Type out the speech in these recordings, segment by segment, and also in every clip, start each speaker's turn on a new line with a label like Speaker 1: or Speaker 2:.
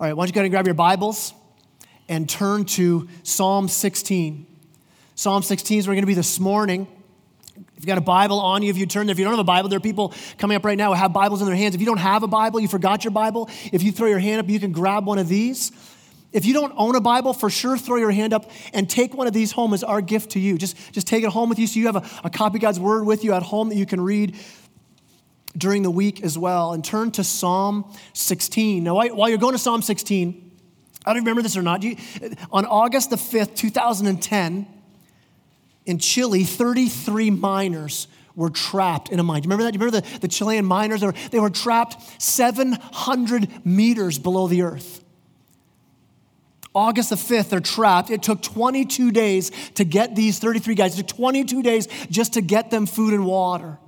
Speaker 1: All right, why don't you go and grab your Bibles and turn to Psalm 16. Psalm 16 is where we're going to be this morning. If you've got a Bible on you, if you turn there, if you don't have a Bible, there are people coming up right now who have Bibles in their hands. If you don't have a Bible, you forgot your Bible, if you throw your hand up, you can grab one of these. If you don't own a Bible, for sure throw your hand up and take one of these home as our gift to you. Just, just take it home with you so you have a, a copy of God's Word with you at home that you can read during the week as well. And turn to Psalm 16. Now, while you're going to Psalm 16, I don't remember this or not. You, on August the 5th, 2010, in Chile, 33 miners were trapped in a mine. Do you remember that? Do you remember the, the Chilean miners? They were, they were trapped 700 meters below the earth. August the 5th, they're trapped. It took 22 days to get these 33 guys. It took 22 days just to get them food and water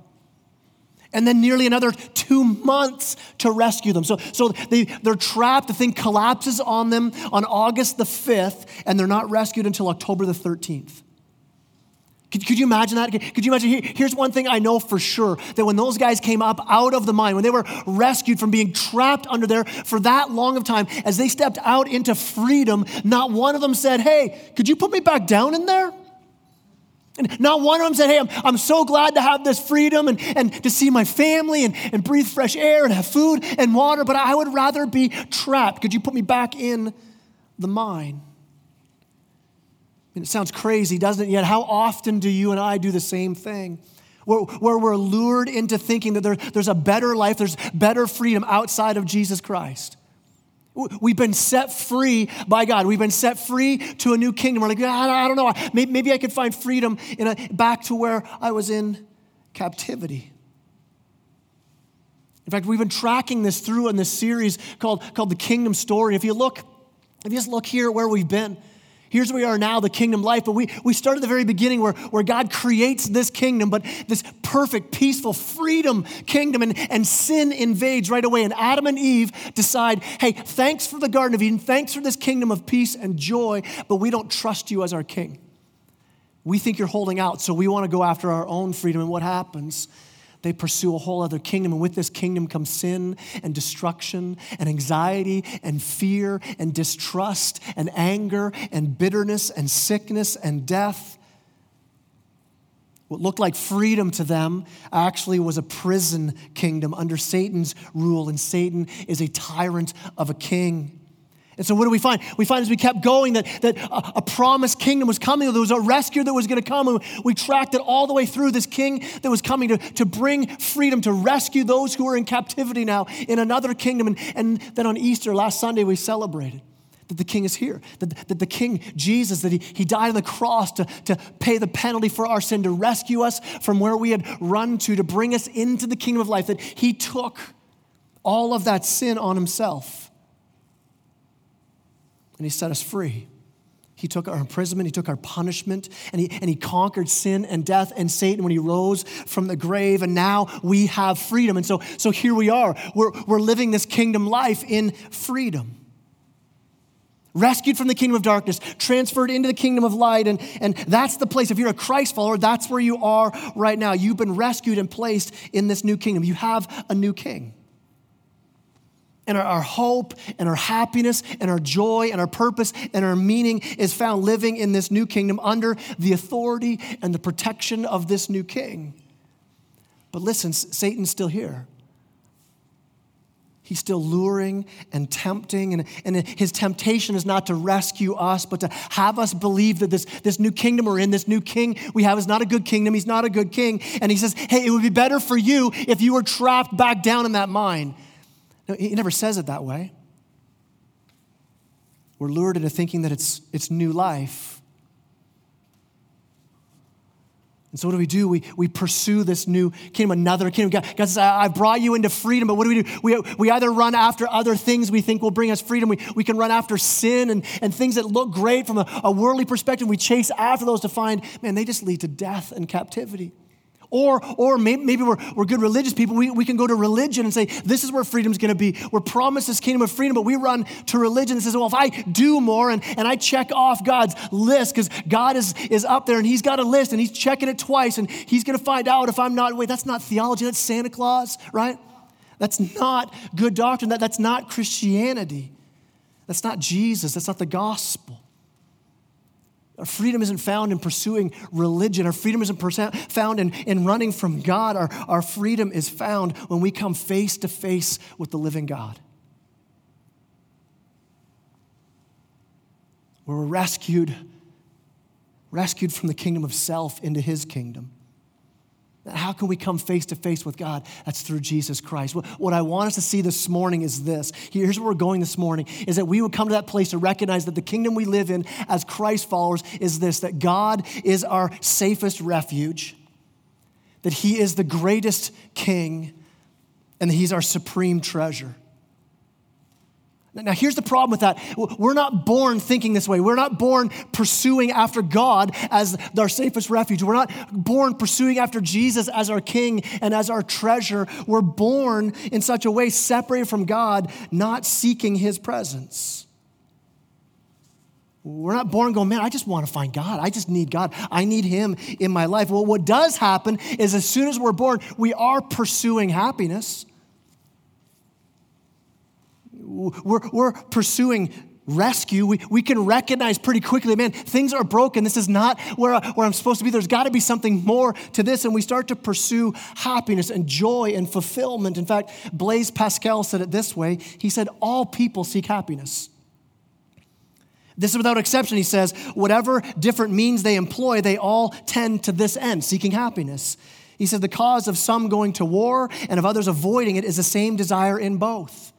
Speaker 1: and then nearly another two months to rescue them. So, so they, they're trapped. The thing collapses on them on August the 5th, and they're not rescued until October the 13th. Could, could you imagine that? Could you imagine? here's one thing I know for sure that when those guys came up out of the mine, when they were rescued from being trapped under there for that long of time, as they stepped out into freedom, not one of them said, Hey, could you put me back down in there? And not one of them said, Hey, I'm, I'm so glad to have this freedom and, and to see my family and, and breathe fresh air and have food and water, but I would rather be trapped. Could you put me back in the mine? And it sounds crazy, doesn't it? Yet, how often do you and I do the same thing? Where, where we're lured into thinking that there, there's a better life, there's better freedom outside of Jesus Christ. We've been set free by God. We've been set free to a new kingdom. We're like, I don't know. Maybe I could find freedom in a, back to where I was in captivity. In fact, we've been tracking this through in this series called, called The Kingdom Story. If you look, if you just look here where we've been, Here's where we are now, the kingdom life. But we, we start at the very beginning where, where God creates this kingdom, but this perfect, peaceful, freedom kingdom, and, and sin invades right away. And Adam and Eve decide, hey, thanks for the Garden of Eden, thanks for this kingdom of peace and joy, but we don't trust you as our king. We think you're holding out, so we want to go after our own freedom. And what happens? They pursue a whole other kingdom. And with this kingdom comes sin and destruction and anxiety and fear and distrust and anger and bitterness and sickness and death. What looked like freedom to them actually was a prison kingdom under Satan's rule, and Satan is a tyrant of a king. And so, what do we find? We find as we kept going that, that a, a promised kingdom was coming, there was a rescue that was going to come, and we tracked it all the way through this king that was coming to, to bring freedom, to rescue those who are in captivity now in another kingdom. And, and then on Easter, last Sunday, we celebrated that the king is here, that, that the king, Jesus, that he, he died on the cross to, to pay the penalty for our sin, to rescue us from where we had run to, to bring us into the kingdom of life, that he took all of that sin on himself and he set us free. He took our imprisonment, he took our punishment, and he, and he conquered sin and death and Satan when he rose from the grave, and now we have freedom. And so, so here we are. We're, we're living this kingdom life in freedom. Rescued from the kingdom of darkness, transferred into the kingdom of light, and, and that's the place. If you're a Christ follower, that's where you are right now. You've been rescued and placed in this new kingdom. You have a new king. And our, our, hope and our happiness and our joy and our purpose and our meaning is found living in this new kingdom under the authority and the protection of this new king. But listen, Satan's still here. He's still luring and tempting, and, and his temptation is not to rescue us, but to have us believe that this, this new kingdom we're in, this new king we have, is not a good kingdom. He's not a good king. And he says, Hey, it would be better for you if you were trapped back down in that mine. No, he never says it that way. We're lured into thinking that it's, it's new life. And so, what do we do? We, we pursue this new kingdom, another kingdom. God, God says, I, brought you into freedom, but what do we do? We, we either run after other things we think will bring us freedom. We, we can run after sin and, and things that look great from a, a worldly perspective. We chase after those to find, man, they just lead to death and captivity. Or, or maybe we're, we're good religious people. We, we can go to religion and say, this is where freedom's going to be. We're promised this kingdom of freedom, but we run to religion and says, well, if I do more and, and I check off God's list, because God is, is up there and he's got a list and he's checking it twice and he's going to find out if I'm not, wait, that's not theology, that's Santa Claus, right? That's not good doctrine. That, that's not Christianity. That's not Jesus. That's not the gospel. Our freedom isn't found in pursuing religion. Our freedom isn't found in, in running from God. Our, our freedom is found when we come face to face with the living God. Where we're rescued, rescued from the kingdom of self into his kingdom. How can we come face to face with God? That's through Jesus Christ. What I want us to see this morning is this. Here's where we're going this morning is that we would come to that place to recognize that the kingdom we live in as Christ followers is this that God is our safest refuge, that He is the greatest king, and He's our supreme treasure. Now, here's the problem with that. We're not born thinking this way. We're not born pursuing after God as our safest refuge. We're not born pursuing after Jesus as our king and as our treasure. We're born in such a way, separated from God, not seeking his presence. We're not born going, man, I just want to find God. I just need God. I need Him in my life. Well, what does happen is as soon as we're born, we are pursuing happiness we're, we're pursuing rescue, we, we can recognize pretty quickly, man, things are broken. This is not where, where I'm supposed to be. There's got to be something more to this. And we start to pursue happiness and joy and fulfillment. In fact, Blaise Pascal said it this way He said, All people seek happiness. This is without exception. He says, whatever different means they employ, they all tend to this end, seeking happiness. He said, the cause of some going to war and of others avoiding it is the same desire in both.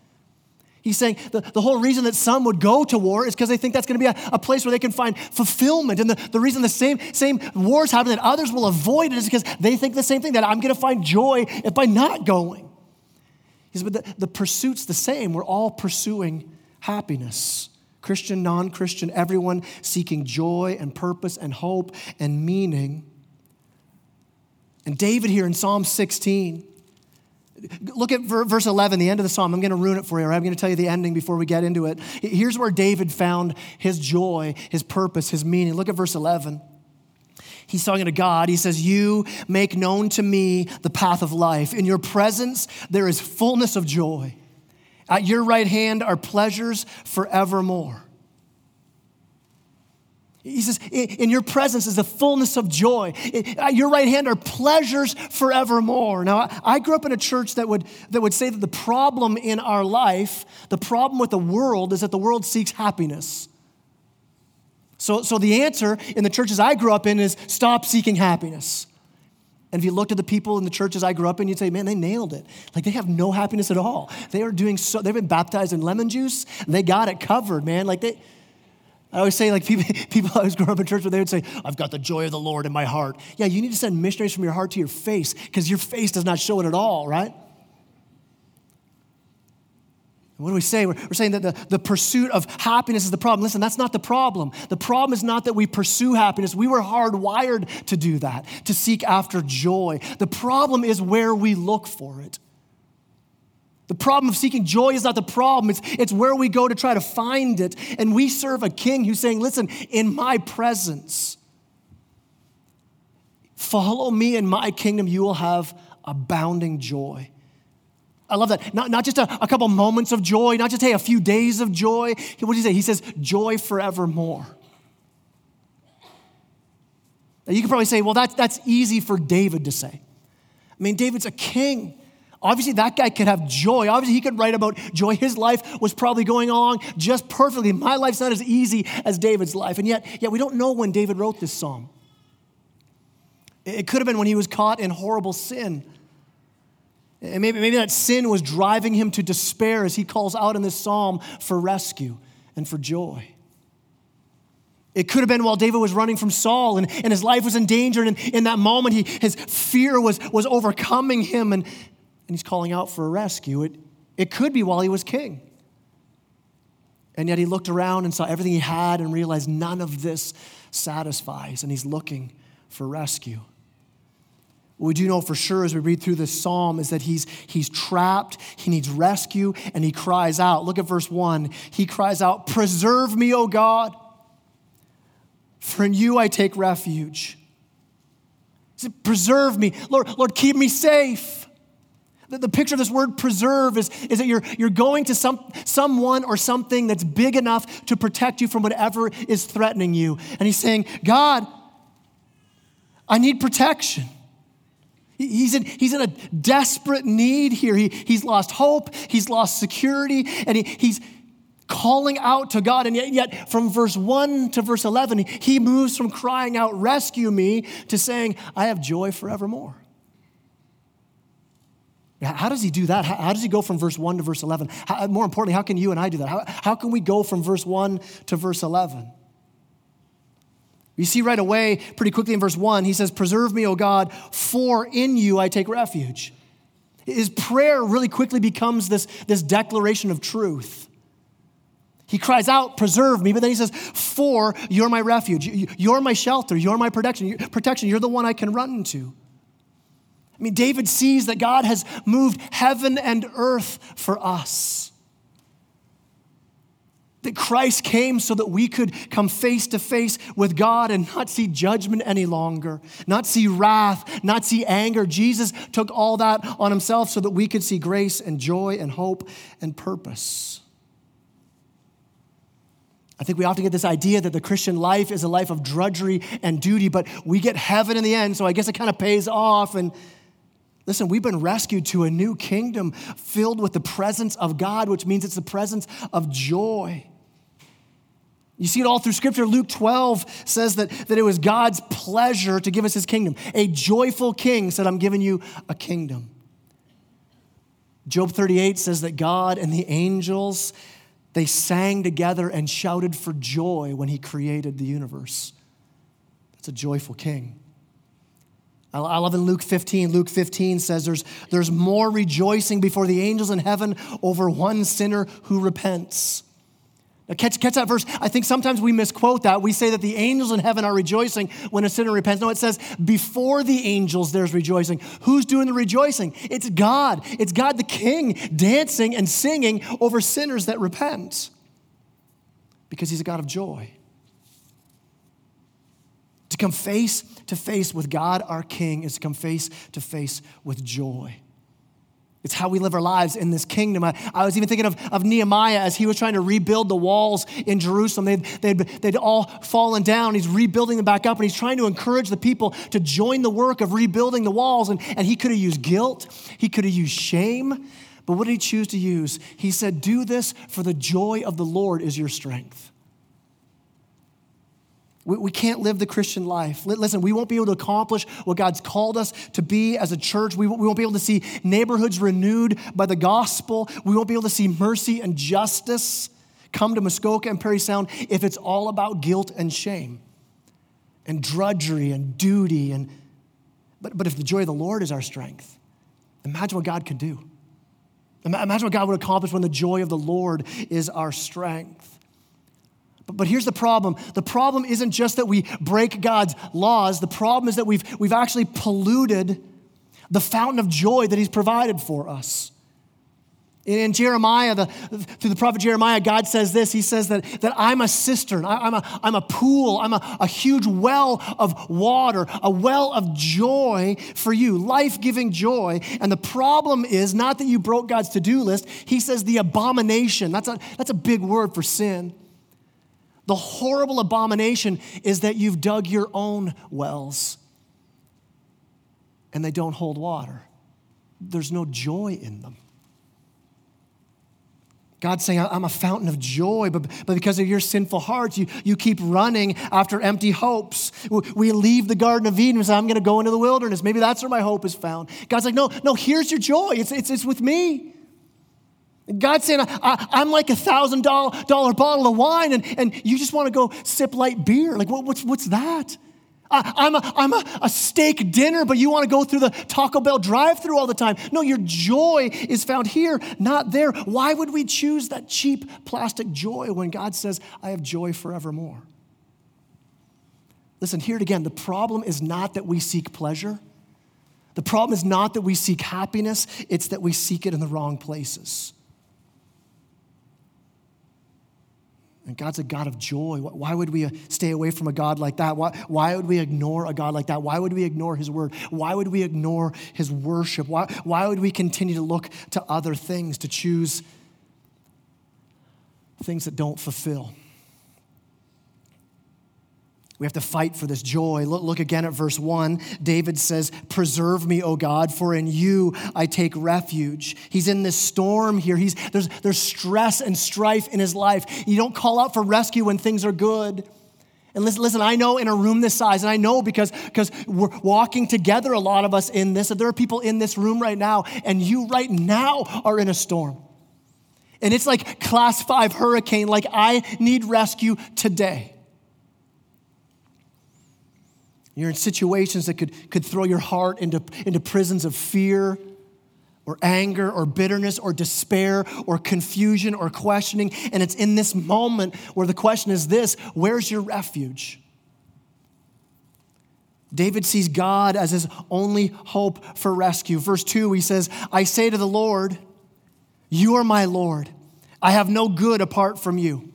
Speaker 1: He's saying the, the whole reason that some would go to war is because they think that's going to be a, a, place where they can find fulfillment. And the, the reason the same, same wars happen that others will avoid it is because they think the same thing that I'm going to find joy if by not going. He says, but the, the pursuit's the same. We're all pursuing happiness. Christian, non Christian, everyone seeking joy and purpose and hope and meaning. And David here in Psalm 16, Look at verse 11, the end of the psalm. I'm going to ruin it for you, or I'm going to tell you the ending before we get into it. Here's where David found his joy, his purpose, his meaning. Look at verse 11. He's talking to God. He says, You make known to me the path of life. In your presence, there is fullness of joy. At your right hand are pleasures forevermore. He says, In your presence is the fullness of joy. At your right hand are pleasures forevermore. Now, I grew up in a church that would, that would say that the problem in our life, the problem with the world, is that the world seeks happiness. So, so the answer in the churches I grew up in is stop seeking happiness. And if you looked at the people in the churches I grew up in, you'd say, man, they nailed it. Like they have no happiness at all. They are doing so, they've been baptized in lemon juice, they got it covered, man. Like they, I always say, like, people, people I was growing up in church where they would say, I've got the joy of the Lord in my heart. Yeah, you need to send missionaries from your heart to your face because your face does not show it at all, right? What do we say? We're, we're saying that the, the pursuit of happiness is the problem. Listen, that's not the problem. The problem is not that we pursue happiness. We were hardwired to do that, to seek after joy. The problem is where we look for it. The problem of seeking joy is not the problem, it's, it's where we go to try to find it. And we serve a king who's saying, Listen, in my presence, follow me in my kingdom, you will have abounding joy. I love that. Not, not just a, a couple moments of joy, not just, hey, a few days of joy. What does he say? He says, joy forevermore. Now, you could probably say, well, that's, that's easy for David to say. I mean, David's a king. Obviously, that guy could have joy. Obviously, he could write about joy. His life was probably going along just perfectly. My life's not as easy as David's life. And yet, yet we don't know when David wrote this psalm. It could have been when he was caught in horrible sin. And maybe, maybe that sin was driving him to despair as he calls out in this psalm for rescue and for joy. It could have been while David was running from Saul and, and his life was in danger. And in, that moment, he, his fear was, was overcoming him. And, and he's calling out for a rescue. It, it could be while he was king. And yet he looked around and saw everything he had and realized none of this satisfies, and he's looking for rescue. What we do know for sure as we read through this psalm is that he's, he's trapped, he needs rescue, and he cries out. Look at verse 1. He cries out, Preserve me, O God, for in you I take refuge. He said, Preserve me. Lord, Lord, keep me safe. The, the picture of this word preserve is, is that you're, you're going to some, someone or something that's big enough to protect you from whatever is threatening you. And he's saying, God, I need protection. He's in, he's in a desperate need here. He, he's lost hope, he's lost security, and he, he's calling out to God. And yet, yet, from verse 1 to verse 11, he moves from crying out, Rescue me, to saying, I have joy forevermore. How does he do that? How, does he go from verse 1 to verse 11? How, uh, more importantly, how can you and I do that? How, how can we go from verse 1 to verse 11? You see right away, pretty quickly in verse 1, he says, Preserve me, O God, for in you I take refuge. His prayer really quickly becomes this, this declaration of truth. He cries out, Preserve me, but then he says, For you're my refuge. You're my shelter. You're my protection. Protection. You're the one I can run into. I mean, David sees that God has moved heaven and earth for us. That Christ came so that we could come face to face with God and not see judgment any longer, not see wrath, not see anger. Jesus took all that on himself so that we could see grace and joy and hope and purpose. I think we often get this idea that the Christian life is a life of drudgery and duty, but we get heaven in the end, so I guess it kind of pays off. And listen, we've been rescued to a new kingdom filled with the presence of God, which means it's the presence of joy. You see it all through Scripture. Luke 12 says that, that it was God's pleasure to give us his kingdom. A joyful king said, I'm giving you a kingdom. Job 38 says that God and the angels, they sang together and shouted for joy when he created the universe. That's a joyful king. I love in Luke 15. Luke 15 says there's, there's more rejoicing before the angels in heaven over one sinner who repents now, catch, catch that verse. I think sometimes we misquote that. We say that the angels in heaven are rejoicing when a sinner repents. No, it says before the angels there's rejoicing. Who's doing the rejoicing? It's God. It's God the King dancing and singing over sinners that repent because he's a God of joy. To come face to face with God, our King, is to come face to face with joy. It's how we live our lives in this kingdom. I, I, was even thinking of, of Nehemiah as he was trying to rebuild the walls in Jerusalem. They'd, they'd, they'd all fallen down. He's rebuilding them back up, and he's trying to encourage the people to join the work of rebuilding the walls. And, and he could have used guilt, he could have used shame. But what did he choose to use? He said, Do this for the joy of the Lord is your strength. We, we can't live the Christian life. Listen, we won't be able to accomplish what God's called us to be as a church. We, we won't be able to see neighborhoods renewed by the gospel. We won't be able to see mercy and justice come to Muskoka and Perry Sound if it's all about guilt and shame and drudgery and duty. And, but, but if the joy of the Lord is our strength, imagine what God could do. Imagine what God would accomplish when the joy of the Lord is our strength. But, but here's the problem the problem isn't just that we break God's laws, the problem is that we've, we've actually polluted the fountain of joy that He's provided for us. In Jeremiah, the, through the prophet Jeremiah, God says this He says that, that I'm a cistern, I, am a, I'm a pool, I'm a, a huge well of water, a well of joy for you, life giving joy. And the problem is not that you broke God's to do list, He says the abomination. That's a, that's a big word for sin. The horrible abomination is that you've dug your own wells and they don't hold water. There's no joy in them. God's saying, I'm a fountain of joy, but, but because of your sinful hearts, you, you keep running after empty hopes. We leave the Garden of Eden and say, I'm going to go into the wilderness. Maybe that's where my hope is found. God's like, no, no, here's your joy. It's, it's, it's with me. God's saying, I, am like a thousand dollar bottle of wine, and, and you just want to go sip light beer. Like, what, what's, what's that? I, am a, I'm a, a steak dinner, but you want to go through the Taco Bell drive through all the time. No, your joy is found here, not there. Why would we choose that cheap plastic joy when God says, I have joy forevermore? Listen, hear it again. The problem is not that we seek pleasure. The problem is not that we seek happiness, it's that we seek it in the wrong places. And God's a God of joy. Why would we uh, stay away from a God like that? Why, why would we ignore a God like that? Why would we ignore His word? Why would we ignore His worship? Why, why would we continue to look to other things, to choose things that don't fulfill? We have to fight for this joy. Look, look, again at verse 1. David says, Preserve me, O God, for in you I take refuge. He's in this storm here. He's, there's, there's stress and strife in his life. You don't call out for rescue when things are good. And listen, listen, I know in a room this size, and I know because, because we're walking together, a lot of us in this, that there are people in this room right now, and you right now are in a storm. And it's like class five hurricane, like I need rescue today. You're in situations that could, could throw your heart into, into prisons of fear or anger or bitterness or despair or confusion or questioning. And it's in this moment where the question is this where's your refuge? David sees God as his only hope for rescue. Verse 2, he says, I say to the Lord, You are my Lord. I have no good apart from you.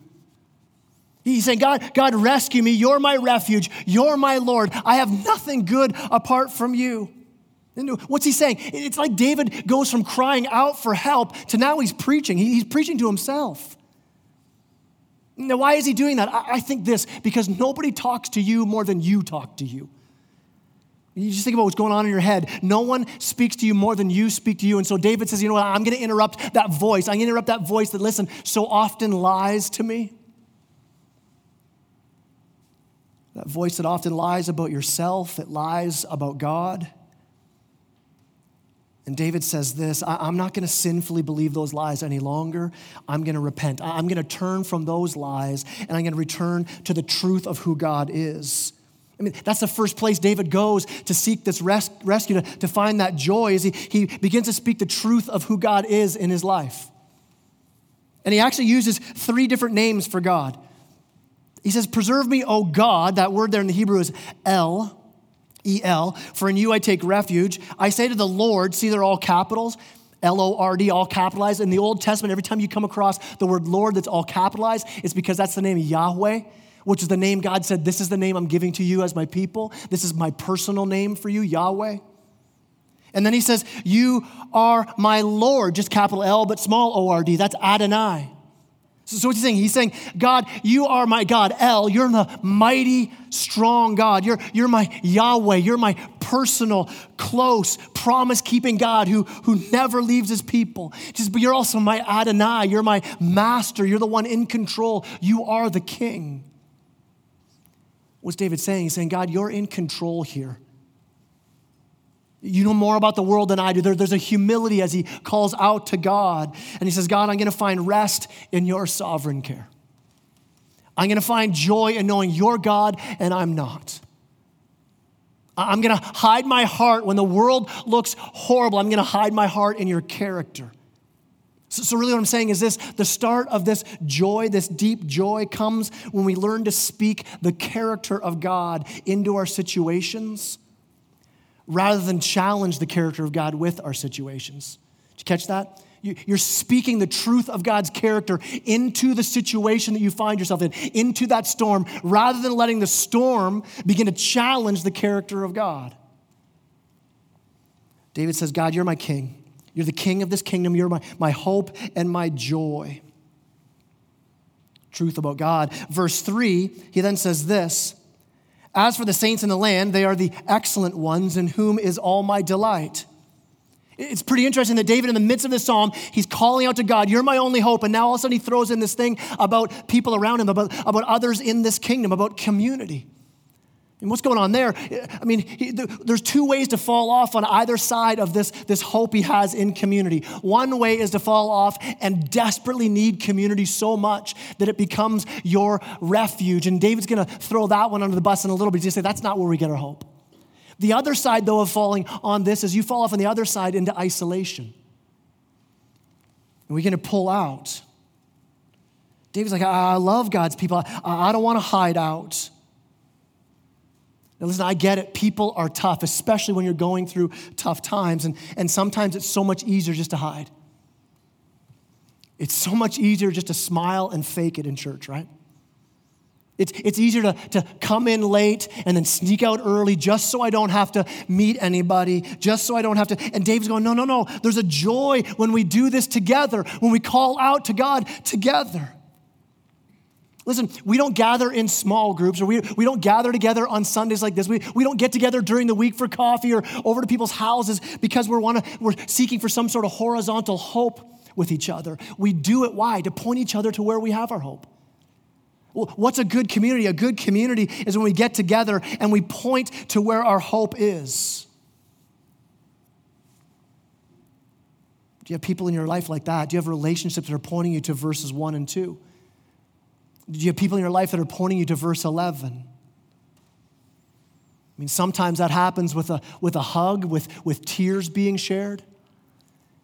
Speaker 1: He's saying, God, God, rescue me. You're my refuge. You're my Lord. I have nothing good apart from you. And what's he saying? It's like David goes from crying out for help to now he's preaching. He's preaching to himself. Now, why is he doing that? I think this because nobody talks to you more than you talk to you. You just think about what's going on in your head. No one speaks to you more than you speak to you. And so David says, you know what? I'm going to interrupt that voice. I'm going to interrupt that voice that, listen, so often lies to me. That voice that often lies about yourself, it lies about God. And David says this I'm not going to sinfully believe those lies any longer. I'm going to repent. I'm going to turn from those lies and I'm going to return to the truth of who God is. I mean, that's the first place David goes to seek this res- rescue, to, to find that joy, as he, he begins to speak the truth of who God is in his life. And he actually uses three different names for God. He says, Preserve me, O God. That word there in the Hebrew is El, E L. For in you I take refuge. I say to the Lord, see, they're all capitals. L O R D, all capitalized. In the Old Testament, every time you come across the word Lord that's all capitalized, it's because that's the name Yahweh, which is the name God said, This is the name I'm giving to you as my people. This is my personal name for you, Yahweh. And then he says, You are my Lord, just capital L, but small O R D. That's Adonai. So, what's he saying? He's saying, God, you are my God, El. You're the mighty, strong God. You're, you're my Yahweh. You're my personal, close, promise keeping God who, who never leaves his people. Just, but you're also my Adonai. You're my master. You're the one in control. You are the king. What's David saying? He's saying, God, you're in control here. You know more about the world than I do. There, there's a humility as he calls out to God. And he says, God, I'm going to find rest in your sovereign care. I'm going to find joy in knowing you're God and I'm not. I'm going to hide my heart when the world looks horrible. I'm going to hide my heart in your character. So, so, really, what I'm saying is this the start of this joy, this deep joy, comes when we learn to speak the character of God into our situations rather than challenge the character of God with our situations. Did you catch that? You're speaking the truth of God's character into the situation that you find yourself in, into that storm, rather than letting the storm begin to challenge the character of God. David says, God, you're my king. You're the king of this kingdom. You're my, my hope and my joy. Truth about God. Verse 3, he then says this as for the saints in the land, they are the excellent ones in whom is all my delight. It's pretty interesting that David, in the midst of this psalm, he's calling out to God, You're my only hope. And now all of a sudden he throws in this thing about people around him, about, about others in this kingdom, about community. And what's going on there? I mean, he, there's two ways to fall off on either side of this, this hope he has in community. One way is to fall off and desperately need community so much that it becomes your refuge. And David's going to throw that one under the bus in a little bit. He's going to say, that's not where we get our hope. The other side, though, of falling on this is you fall off on the other side into isolation. And we're going to pull out. David's like, I love God's people. I, I don't want to hide out. Now, listen, I get it. People are tough, especially when you're going through tough times. And, and sometimes it's so much easier just to hide. It's so much easier just to smile and fake it in church, right? It's, it's easier to, to come in late and then sneak out early just so I don't have to meet anybody, just so I don't have to. And Dave's going, no, no, no. There's a joy when we do this together, when we call out to God together. Listen, we don't gather in small groups or we, we don't gather together on Sundays like this. We, we don't get together during the week for coffee or over to people's houses because we're, wanna, we're seeking for some sort of horizontal hope with each other. We do it, why? To point each other to where we have our hope. What's a good community? A good community is when we get together and we point to where our hope is. Do you have people in your life like that? Do you have relationships that are pointing you to verses 1 and 2? Do you have people in your life that are pointing you to verse 11? I mean, sometimes that happens with a, with a hug, with, with tears being shared.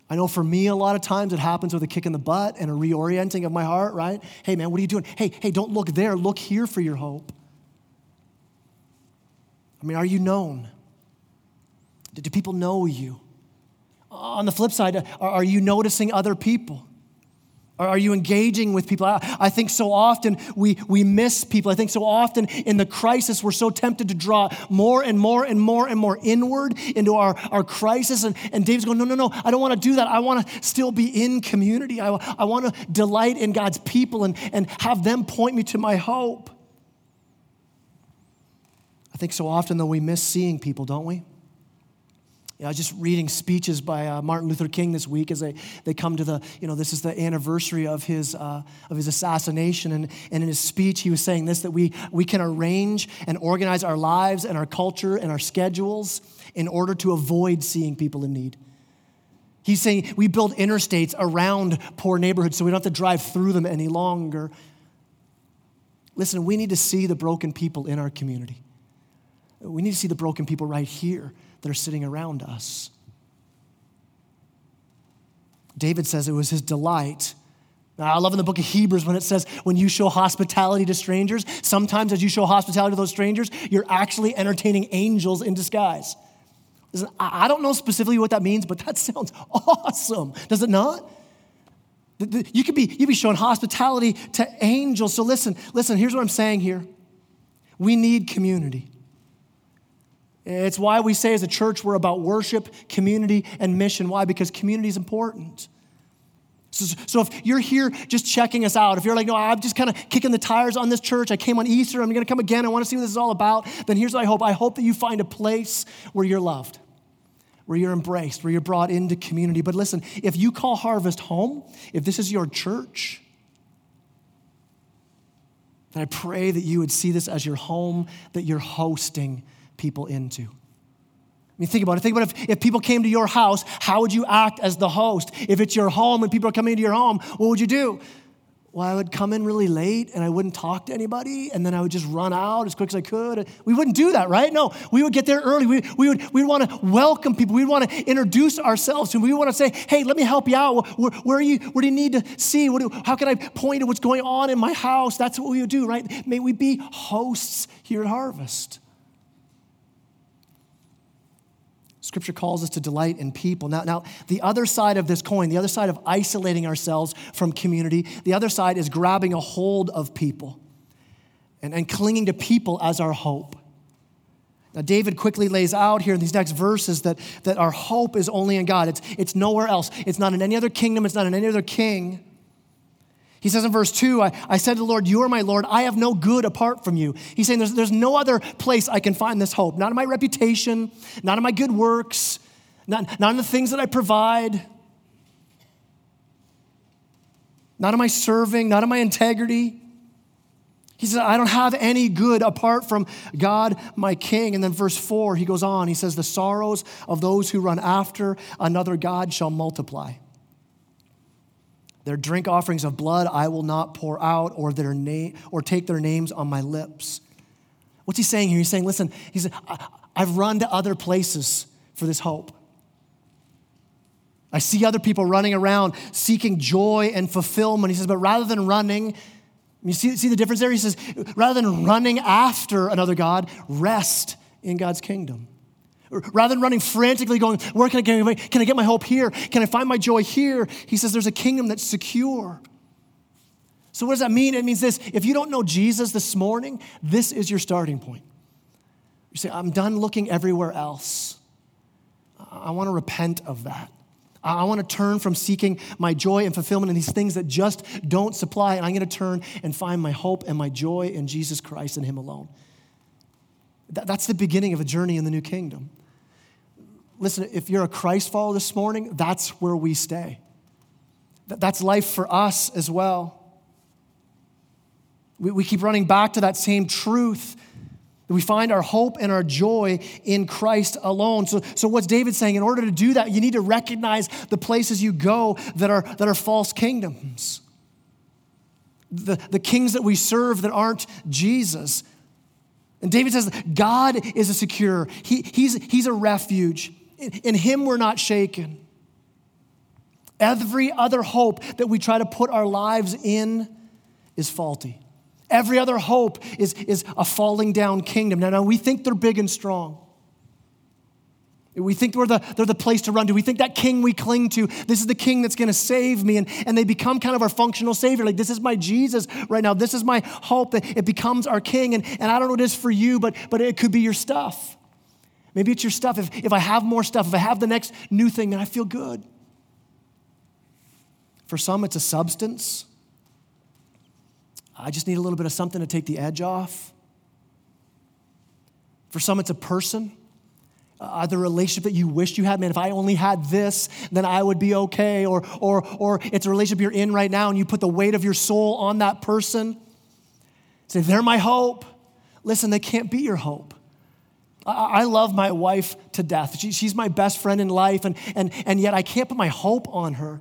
Speaker 1: I know for me, a lot of times it happens with a kick in the butt and a reorienting of my heart, right? Hey, man, what are you doing? Hey, hey, don't look there. Look here for your hope. I mean, are you known? Do people know you? On the flip side, are you noticing other people? Are you engaging with people? I think so often we, we miss people. I think so often in the crisis, we're so tempted to draw more and more and more and more inward into our, our crisis. And, and Dave's going, No, no, no, I don't want to do that. I want to still be in community. I, I want to delight in God's people and, and have them point me to my hope. I think so often, though, we miss seeing people, don't we? I was just reading speeches by uh, Martin Luther King this week as they, they come to the, you know, this is the anniversary of his, uh, of his assassination. And, and in his speech, he was saying this that we, we can arrange and organize our lives and our culture and our schedules in order to avoid seeing people in need. He's saying we build interstates around poor neighborhoods so we don't have to drive through them any longer. Listen, we need to see the broken people in our community. We need to see the broken people right here that are sitting around us. David says it was his delight. I love in the book of Hebrews when it says, when you show hospitality to strangers, sometimes as you show hospitality to those strangers, you're actually entertaining angels in disguise. Listen, I don't know specifically what that means, but that sounds awesome, does it not? You could be, you be showing hospitality to angels. So listen, listen, here's what I'm saying here. We need community. It's why we say as a church we're about worship, community, and mission. Why? Because community is important. So, so, if you're here just checking us out, if you're like, no, I'm just kind of kicking the tires on this church, I came on Easter, I'm going to come again, I want to see what this is all about, then here's what I hope. I hope that you find a place where you're loved, where you're embraced, where you're brought into community. But listen, if you call Harvest home, if this is your church, then I pray that you would see this as your home that you're hosting people into. I mean, think about it. Think about if, if people came to your house, how would you act as the host? If it's your home and people are coming into your home, what would you do? Well, I would come in really late and I wouldn't talk to anybody, and then I would just run out as quick as I could. We wouldn't do that, right? No, we would get there early. We, we would we'd want to welcome people. We'd want to introduce ourselves them. We want to say, hey, let me help you out. Where, where, are you? Where do you need to see? Do, how can I point to what's going on in my house? That's what we would do, right? May we be hosts here at Harvest. Scripture calls us to delight in people. Now, now, the other side of this coin, the other side of isolating ourselves from community, the other side is grabbing a hold of people and, and clinging to people as our hope. Now, David quickly lays out here in these next verses that, that our hope is only in God. It's, it's nowhere else. It's not in any other kingdom, it's not in any other king. He says in verse 2, I, I said to the Lord, You are my Lord. I have no good apart from you. He's saying there's, there's no other place I can find this hope. Not in my reputation, not in my good works, not, not in the things that I provide, not in my serving, not in my integrity. He says, I don't have any good apart from God, my King. And then verse 4, he goes on. He says, The sorrows of those who run after another God shall multiply. Their drink offerings of blood I will not pour out, or their name, or take their names on my lips. What's he saying here? He's saying, listen, he said, I've run to other places for this hope. I see other people running around seeking joy and fulfillment. He says, but rather than running, you see, see the difference there? He says, rather than running after another God, rest in God's kingdom. Rather than running frantically, going, Where can I get my, can I get my hope here? Can I find my joy here? He says there's a kingdom that's secure. So, what does that mean? It means this if you don't know Jesus this morning, this is your starting point. You say, I'm done looking everywhere else. I want to repent of that. I want to turn from seeking my joy and fulfillment in these things that just don't supply, and I'm going to turn and find my hope and my joy in Jesus Christ and Him alone. That's the beginning of a journey in the new kingdom. Listen, if you're a Christ follower this morning, that's where we stay. That's life for us as well. We, we keep running back to that same truth we find our hope and our joy in Christ alone. So, so what's David saying? In order to do that, you need to recognize the places you go that are, that are false kingdoms. The, the kings that we serve that aren't Jesus. And David says, God is a secure, he, he's, he's a refuge. In, in him, we're not shaken. Every other hope that we try to put our lives in is faulty. Every other hope is, is a falling down kingdom. Now, now, we think they're big and strong. We think they're the, they're the place to run to. We think that king we cling to, this is the king that's going to save me. And, and they become kind of our functional savior. Like, this is my Jesus right now. This is my hope that it becomes our king. And, and I don't know what it is for you, but, but it could be your stuff. Maybe it's your stuff. If, if I have more stuff, if I have the next new thing, then I feel good. For some, it's a substance. I just need a little bit of something to take the edge off. For some, it's a person. Uh, the relationship that you wish you had, man, if I only had this, then I would be okay. Or, or, or it's a relationship you're in right now and you put the weight of your soul on that person. Say, they're my hope. Listen, they can't be your hope. I, I love my wife to death. She, she's my best friend in life, and, and, and yet I can't put my hope on her.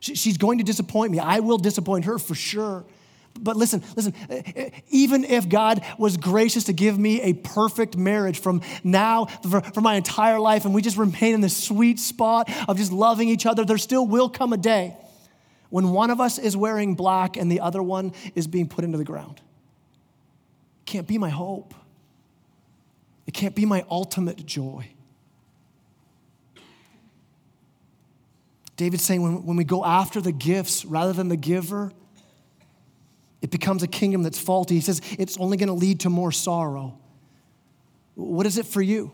Speaker 1: She, she's going to disappoint me. I will disappoint her for sure. But listen, listen, uh, uh, even if God was gracious to give me a perfect marriage from now for, for, my entire life, and we just remain in this sweet spot of just loving each other, there still will come a day when one of us is wearing black and the other one is being put into the ground. It can't be my hope, it can't be my ultimate joy. David's saying when, when we go after the gifts rather than the giver, it becomes a kingdom that's faulty. He says it's only going to lead to more sorrow. What is it for you?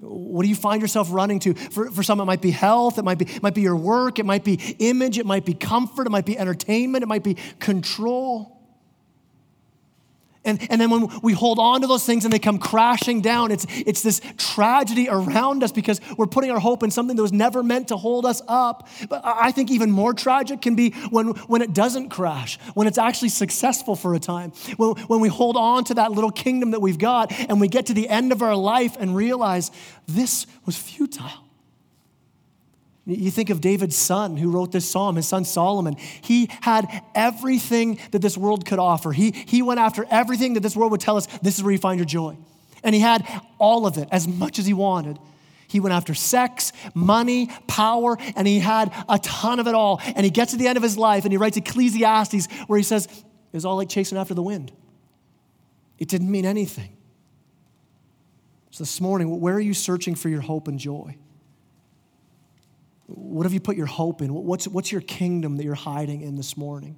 Speaker 1: What do you find yourself running to? For, for some, it might be health, it might be, it might be your work, it might be image, it might be comfort, it might be entertainment, it might be control. And, and then when we hold on to those things and they come crashing down, it's, it's this tragedy around us because we're putting our hope in something that was never meant to hold us up. But I think even more tragic can be when, when it doesn't crash, when it's actually successful for a time. When, when we hold on to that little kingdom that we've got and we get to the end of our life and realize this was futile. You think of David's son who wrote this psalm, his son Solomon. He had everything that this world could offer. He, he went after everything that this world would tell us this is where you find your joy. And he had all of it, as much as he wanted. He went after sex, money, power, and he had a ton of it all. And he gets to the end of his life and he writes Ecclesiastes where he says, It was all like chasing after the wind. It didn't mean anything. So this morning, where are you searching for your hope and joy? What have you put your hope in? What's, what's your kingdom that you're hiding in this morning?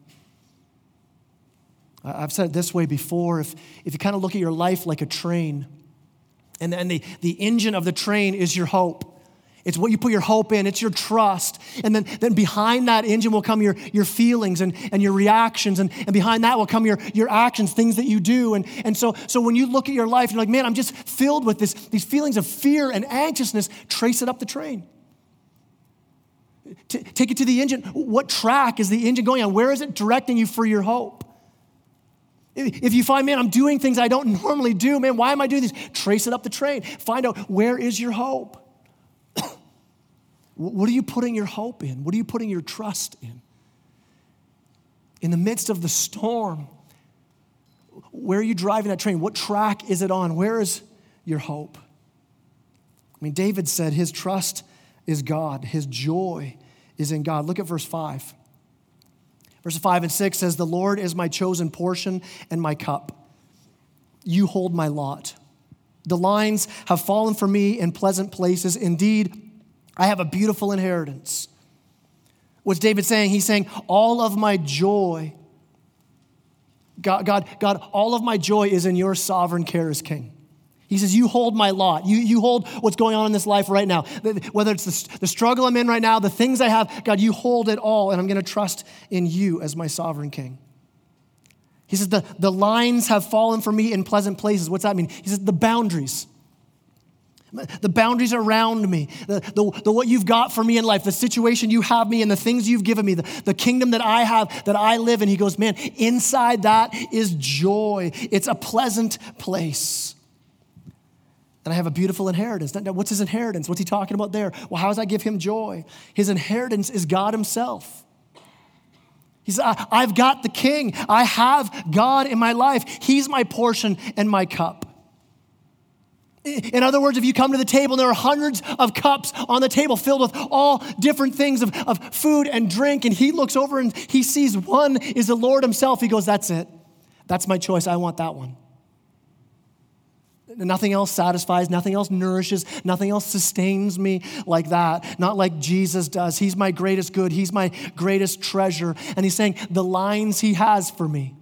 Speaker 1: I've said it this way before. If, if you kind of look at your life like a train, and, and the, the engine of the train is your hope. It's what you put your hope in, it's your trust. And then, then behind that engine will come your, your feelings and, and your reactions. And, and behind that will come your, your actions, things that you do. And, and so, so when you look at your life, you're like, man, I'm just filled with this, these feelings of fear and anxiousness. Trace it up the train. T- take it to the engine. What track is the engine going on? Where is it directing you for your hope? If you find, man, I'm doing things I don't normally do, man, why am I doing this? Trace it up the train. Find out where is your hope? what are you putting your hope in? What are you putting your trust in? In the midst of the storm, where are you driving that train? What track is it on? Where is your hope? I mean, David said his trust is God, his joy is in God. Look at verse 5. Verse 5 and 6 says, The Lord is my chosen portion and my cup. You hold my lot. The lines have fallen for me in pleasant places. Indeed, I have a beautiful inheritance. What's David saying? He's saying, All of my joy God, God, God, all of my joy is in your sovereign care as king. He says, You hold my lot. You, you hold what's going on in this life right now. Whether it's the, the struggle I'm in right now, the things I have, God, you hold it all, and I'm going to trust in you as my sovereign king. He says, the, the lines have fallen for me in pleasant places. What's that mean? He says, The boundaries. The boundaries around me, the, the, the, what you've got for me in life, the situation you have me and the things you've given me, the, the kingdom that I have, that I live in. He goes, Man, inside that is joy. It's a pleasant place and I have a beautiful inheritance. Now, what's his inheritance? What's he talking about there? Well, how does that give him joy? His inheritance is God himself. He says, I've got the king. I have God in my life. He's my portion and my cup. In other words, if you come to the table, and there are hundreds of cups on the table filled with all different things of, of food and drink. And he looks over and he sees one is the Lord himself. He goes, That's it. That's my choice. I want that one. Nothing else satisfies, nothing else nourishes, nothing else sustains me like that. Not like Jesus does. He's my greatest good, He's my greatest treasure. And He's saying, the lines He has for me,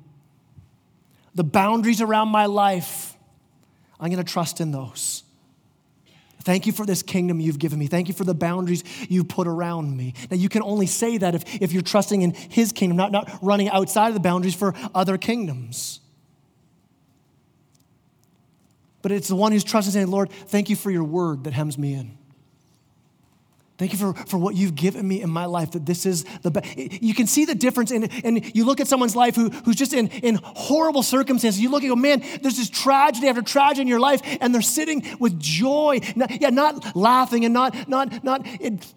Speaker 1: the boundaries around my life, I'm going to trust in those. Thank you for this kingdom you've given me. Thank you for the boundaries you've put around me. Now, you can only say that if, if you're trusting in His kingdom, not, not running outside of the boundaries for other kingdoms. But it's the one who's trusting, saying, Lord, thank you for your word that hems me in. Thank you for, for what you've given me in my life, that this is the best. You can see the difference, in, and you look at someone's life who, who's just in, in horrible circumstances. You look and go, man, there's this tragedy after tragedy in your life, and they're sitting with joy. Not, yeah, not laughing and not, not, not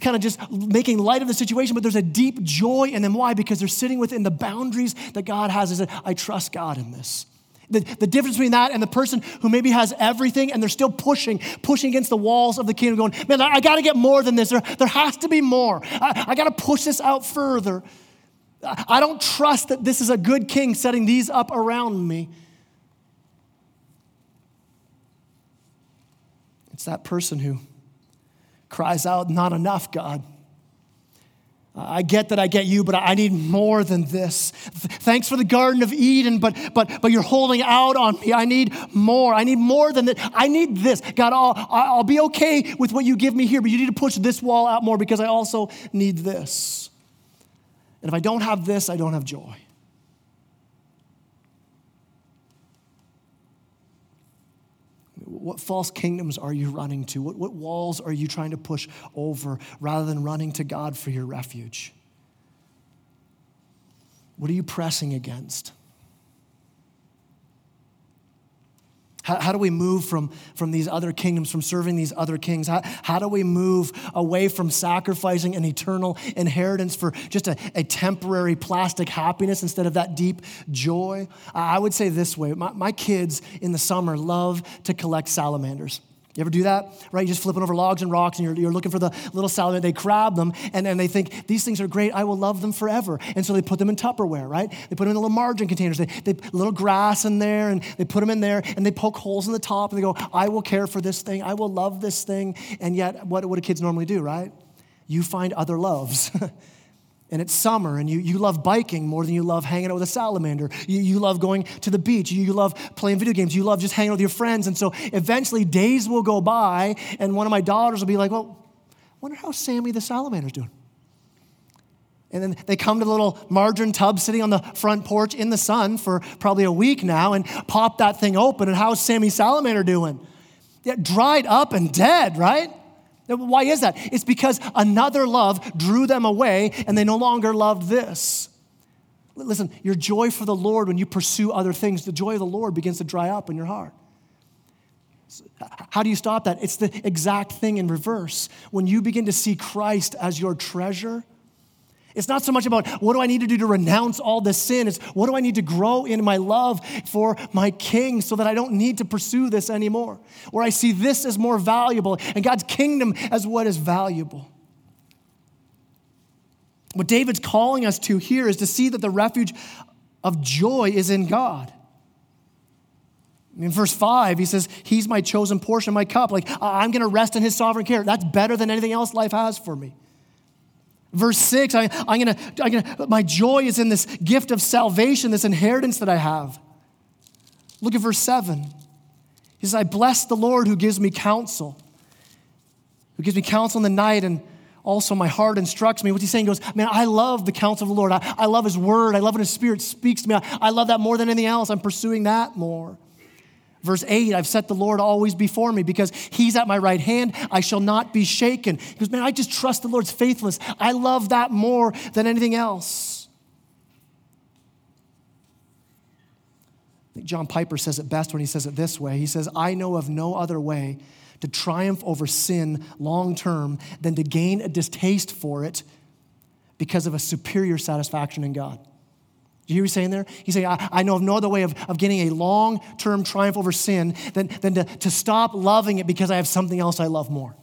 Speaker 1: kind of just making light of the situation, but there's a deep joy in them. Why? Because they're sitting within the boundaries that God has. Is I trust God in this. The, the difference between that and the person who maybe has everything and they're still pushing, pushing against the walls of the kingdom, going, man, I, I got to get more than this. There, there has to be more. I, I got to push this out further. I, I don't trust that this is a good king setting these up around me. It's that person who cries out, Not enough, God. I get that I get you, but I need more than this. Thanks for the Garden of Eden, but, but, but you're holding out on me. I need more. I need more than that. I need this. God, I'll, I'll be okay with what you give me here, but you need to push this wall out more because I also need this. And if I don't have this, I don't have joy. What false kingdoms are you running to? What, what walls are you trying to push over rather than running to God for your refuge? What are you pressing against? How, how, do we move from, from these other kingdoms, from serving these other kings? How, how do we move away from sacrificing an eternal inheritance for just a, a temporary plastic happiness instead of that deep joy? I would say this way my, my kids in the summer love to collect salamanders. You ever do that? Right? You're just flipping over logs and rocks and you're, you're looking for the little salad. They grab them and, and they think, these things are great. I will love them forever. And so they put them in Tupperware, right? They put them in little margin containers. They, they little grass in there and they put them in there and they poke holes in the top and they go, I will care for this thing. I will love this thing. And yet, what, what do kids normally do, right? You find other loves. and it's summer and you, you love biking more than you love hanging out with a salamander. You, you love going to the beach. You, you love playing video games. You love just hanging out with your friends. And so eventually days will go by and one of my daughters will be like, well, I wonder how Sammy the salamander's doing. And then they come to the little margarine tub sitting on the front porch in the sun for probably a week now and pop that thing open. And how's Sammy Salamander doing? Yeah, dried up and dead, right? Why is that? It's because another love drew them away and they no longer loved this. Listen, your joy for the Lord, when you pursue other things, the joy of the Lord begins to dry up in your heart. How do you stop that? It's the exact thing in reverse. When you begin to see Christ as your treasure, it's not so much about what do I need to do to renounce all this sin. It's what do I need to grow in my love for my king so that I don't need to pursue this anymore. Where I see this as more valuable and God's kingdom as what is valuable. What David's calling us to here is to see that the refuge of joy is in God. In verse 5, he says, He's my chosen portion, my cup. Like, I'm going to rest in His sovereign care. That's better than anything else life has for me. Verse 6, I, am gonna, I'm gonna, my joy is in this gift of salvation, this inheritance that I have. Look at verse 7. He says, I bless the Lord who gives me counsel, who gives me counsel in the night, and also my heart instructs me. What's he saying? He goes, Man, I love the counsel of the Lord. I, I love his word. I love when his spirit speaks to me. I, I love that more than anything else. I'm pursuing that more. Verse 8, I've set the Lord always before me because he's at my right hand. I shall not be shaken. He goes, Man, I just trust the Lord's faithfulness. I love that more than anything else. I think John Piper says it best when he says it this way He says, I know of no other way to triumph over sin long term than to gain a distaste for it because of a superior satisfaction in God. Do you hear what he's saying there? He's saying, I, I know of no other way of, of getting a long term triumph over sin than, than to, to stop loving it because I have something else I love more.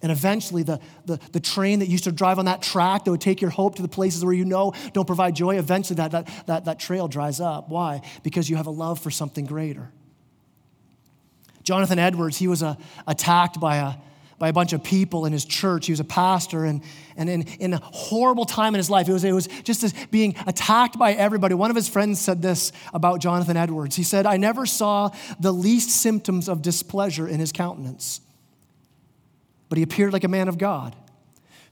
Speaker 1: And eventually, the, the, the train that used to drive on that track that would take your hope to the places where you know don't provide joy, eventually that, that, that, that trail dries up. Why? Because you have a love for something greater. Jonathan Edwards, he was uh, attacked by a, by a bunch of people in his church. He was a pastor, and, and in, in a horrible time in his life, it was, it was just as being attacked by everybody. One of his friends said this about Jonathan Edwards. He said, I never saw the least symptoms of displeasure in his countenance, but he appeared like a man of God.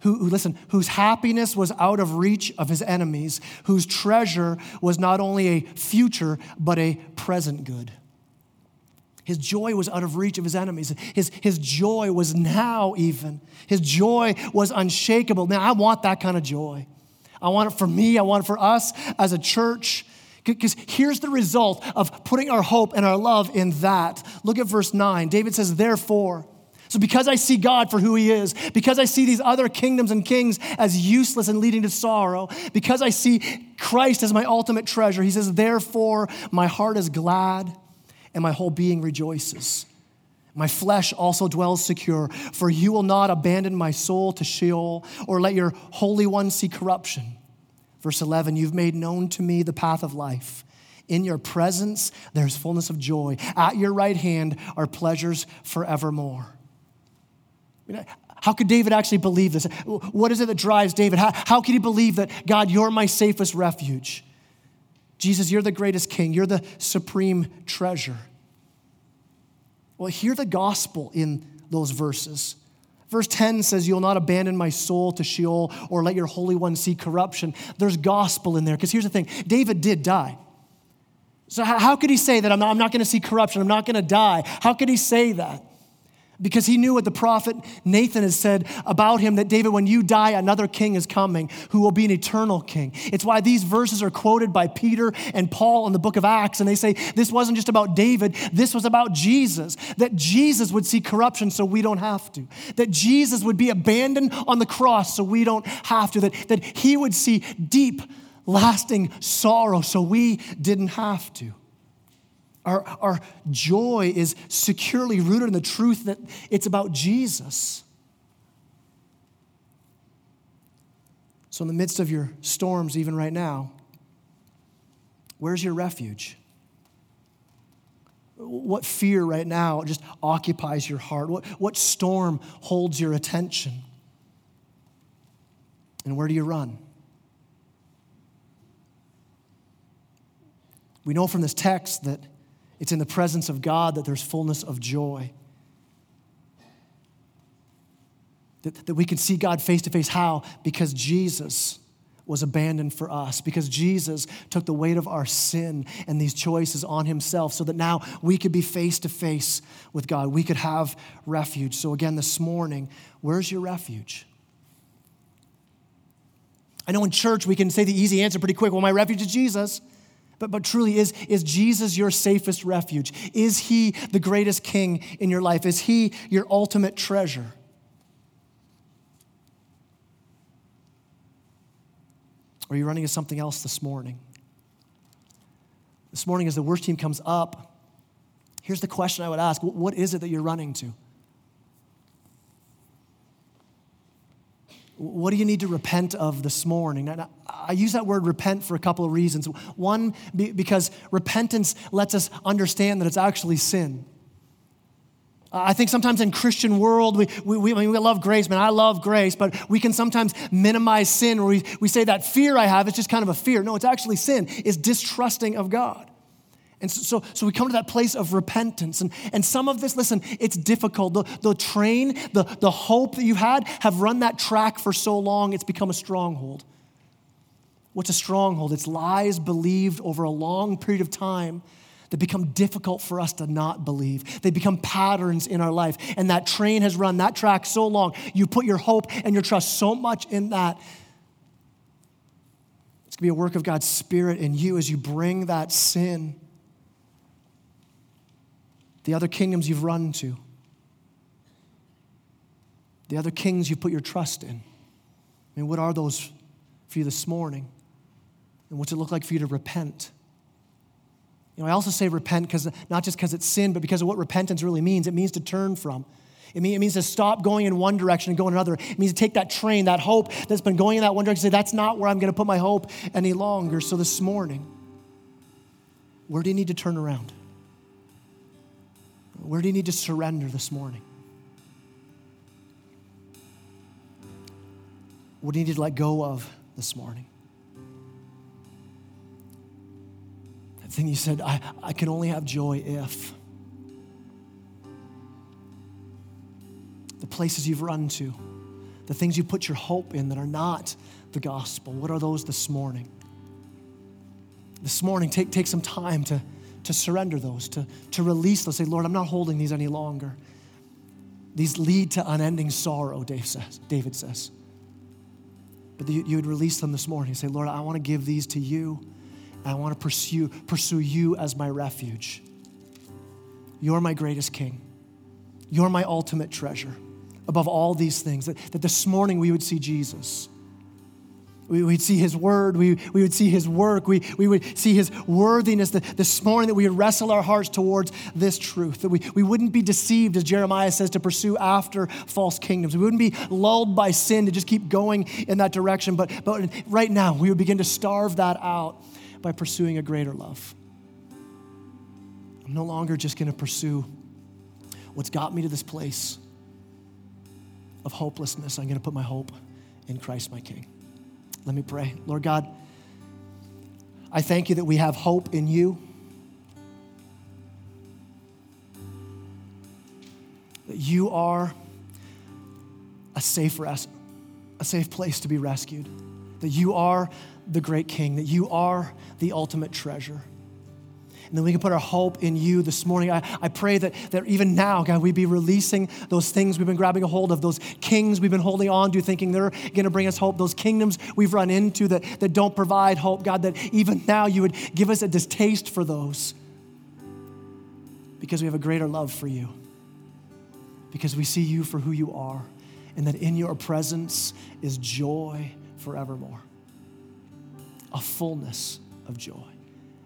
Speaker 1: Who, who, listen, whose happiness was out of reach of his enemies, whose treasure was not only a future, but a present good. His joy was out of reach of his enemies. His, his joy was now even. His joy was unshakable. Now, I want that kind of joy. I want it for me. I want it for us as a church. Because here's the result of putting our hope and our love in that. Look at verse 9. David says, Therefore, so because I see God for who he is, because I see these other kingdoms and kings as useless and leading to sorrow, because I see Christ as my ultimate treasure, he says, Therefore, my heart is glad and my whole being rejoices. My flesh also dwells secure, for you will not abandon my soul to Sheol or let your Holy One see corruption. Verse 11, you've made known to me the path of life. In your presence, there's fullness of joy. At your right hand are pleasures forevermore. How could David actually believe this? What is it that drives David? How, how can he believe that, God, you're my safest refuge? Jesus, you're the greatest king, you're the supreme treasure. Well, hear the gospel in those verses. Verse 10 says, You'll not abandon my soul to Sheol or let your Holy One see corruption. There's gospel in there. Because here's the thing David did die. So, how could he say that I'm not, not going to see corruption? I'm not going to die? How could he say that? Because he knew what the prophet Nathan has said about him that David, when you die, another king is coming who will be an eternal king. It's why these verses are quoted by Peter and Paul in the book of Acts. And they say this wasn't just about David, this was about Jesus. That Jesus would see corruption so we don't have to. That Jesus would be abandoned on the cross so we don't have to. That, that he would see deep, lasting sorrow so we didn't have to. Our, our joy is securely rooted in the truth that it's about Jesus. So, in the midst of your storms, even right now, where's your refuge? What fear right now just occupies your heart? What, what storm holds your attention? And where do you run? We know from this text that it's in the presence of God that there's fullness of joy. That, that we can see God face to face. How? Because Jesus was abandoned for us, because Jesus took the weight of our sin and these choices on himself so that now we could be face to face with God. We could have refuge. So, again, this morning, where's your refuge? I know in church we can say the easy answer pretty quick well, my refuge is Jesus. But, but truly, is, is Jesus your safest refuge? Is he the greatest king in your life? Is he your ultimate treasure? Or are you running to something else this morning? This morning, as the worst team comes up, here's the question I would ask What is it that you're running to? What do you need to repent of this morning? And I use that word repent for a couple of reasons. One, because repentance lets us understand that it's actually sin. I think sometimes in Christian world, we, we, we, I we love grace, man. I love grace, but we can sometimes minimize sin, or we, we say that fear I have is just kind of a fear. No, it's actually sin, It's distrusting of God. And so, so we come to that place of repentance. And, and some of this, listen, it's difficult. The, the train, the, the hope that you had, have run that track for so long, it's become a stronghold. What's a stronghold? It's lies believed over a long period of time that become difficult for us to not believe. They become patterns in our life. And that train has run that track so long. You put your hope and your trust so much in that. It's going to be a work of God's Spirit in you as you bring that sin, the other kingdoms you've run to, the other kings you've put your trust in. I mean, what are those for you this morning? And what's it look like for you to repent? You know, I also say repent because not just because it's sin, but because of what repentance really means. It means to turn from. It, mean, it means to stop going in one direction and go in another. It means to take that train, that hope that's been going in that one direction, say, that's not where I'm going to put my hope any longer. So this morning, where do you need to turn around? Where do you need to surrender this morning? What do you need to let go of this morning? That thing you said, I, I can only have joy if. The places you've run to, the things you put your hope in that are not the gospel, what are those this morning? This morning, take, take some time to, to surrender those, to, to release those. Say, Lord, I'm not holding these any longer. These lead to unending sorrow, Dave says, David says. But you, you would release them this morning. Say, Lord, I want to give these to you. I want to pursue, pursue you as my refuge. You're my greatest king. You're my ultimate treasure. Above all these things, that, that this morning we would see Jesus. We, would see his word. We, we would see his work. We, we would see his worthiness. This morning that we would wrestle our hearts towards this truth. That we, we wouldn't be deceived, as Jeremiah says, to pursue after false kingdoms. We wouldn't be lulled by sin to just keep going in that direction. But, but right now, we would begin to starve that out by pursuing a greater love. I'm no longer just going to pursue what's got me to this place of hopelessness. I'm going to put my hope in Christ, my King. Let me pray. Lord God, I thank you that we have hope in you. That you are a safe rest, a safe place to be rescued. That you are the great king, that you are the ultimate treasure. And then we can put our hope in you this morning. I, I pray that, that even now, God, we be releasing those things we've been grabbing a hold of, those kings we've been holding on to, thinking they're going to bring us hope, those kingdoms we've run into that, that don't provide hope. God, that even now you would give us a distaste for those because we have a greater love for you, because we see you for who you are, and that in your presence is joy forevermore a fullness of joy.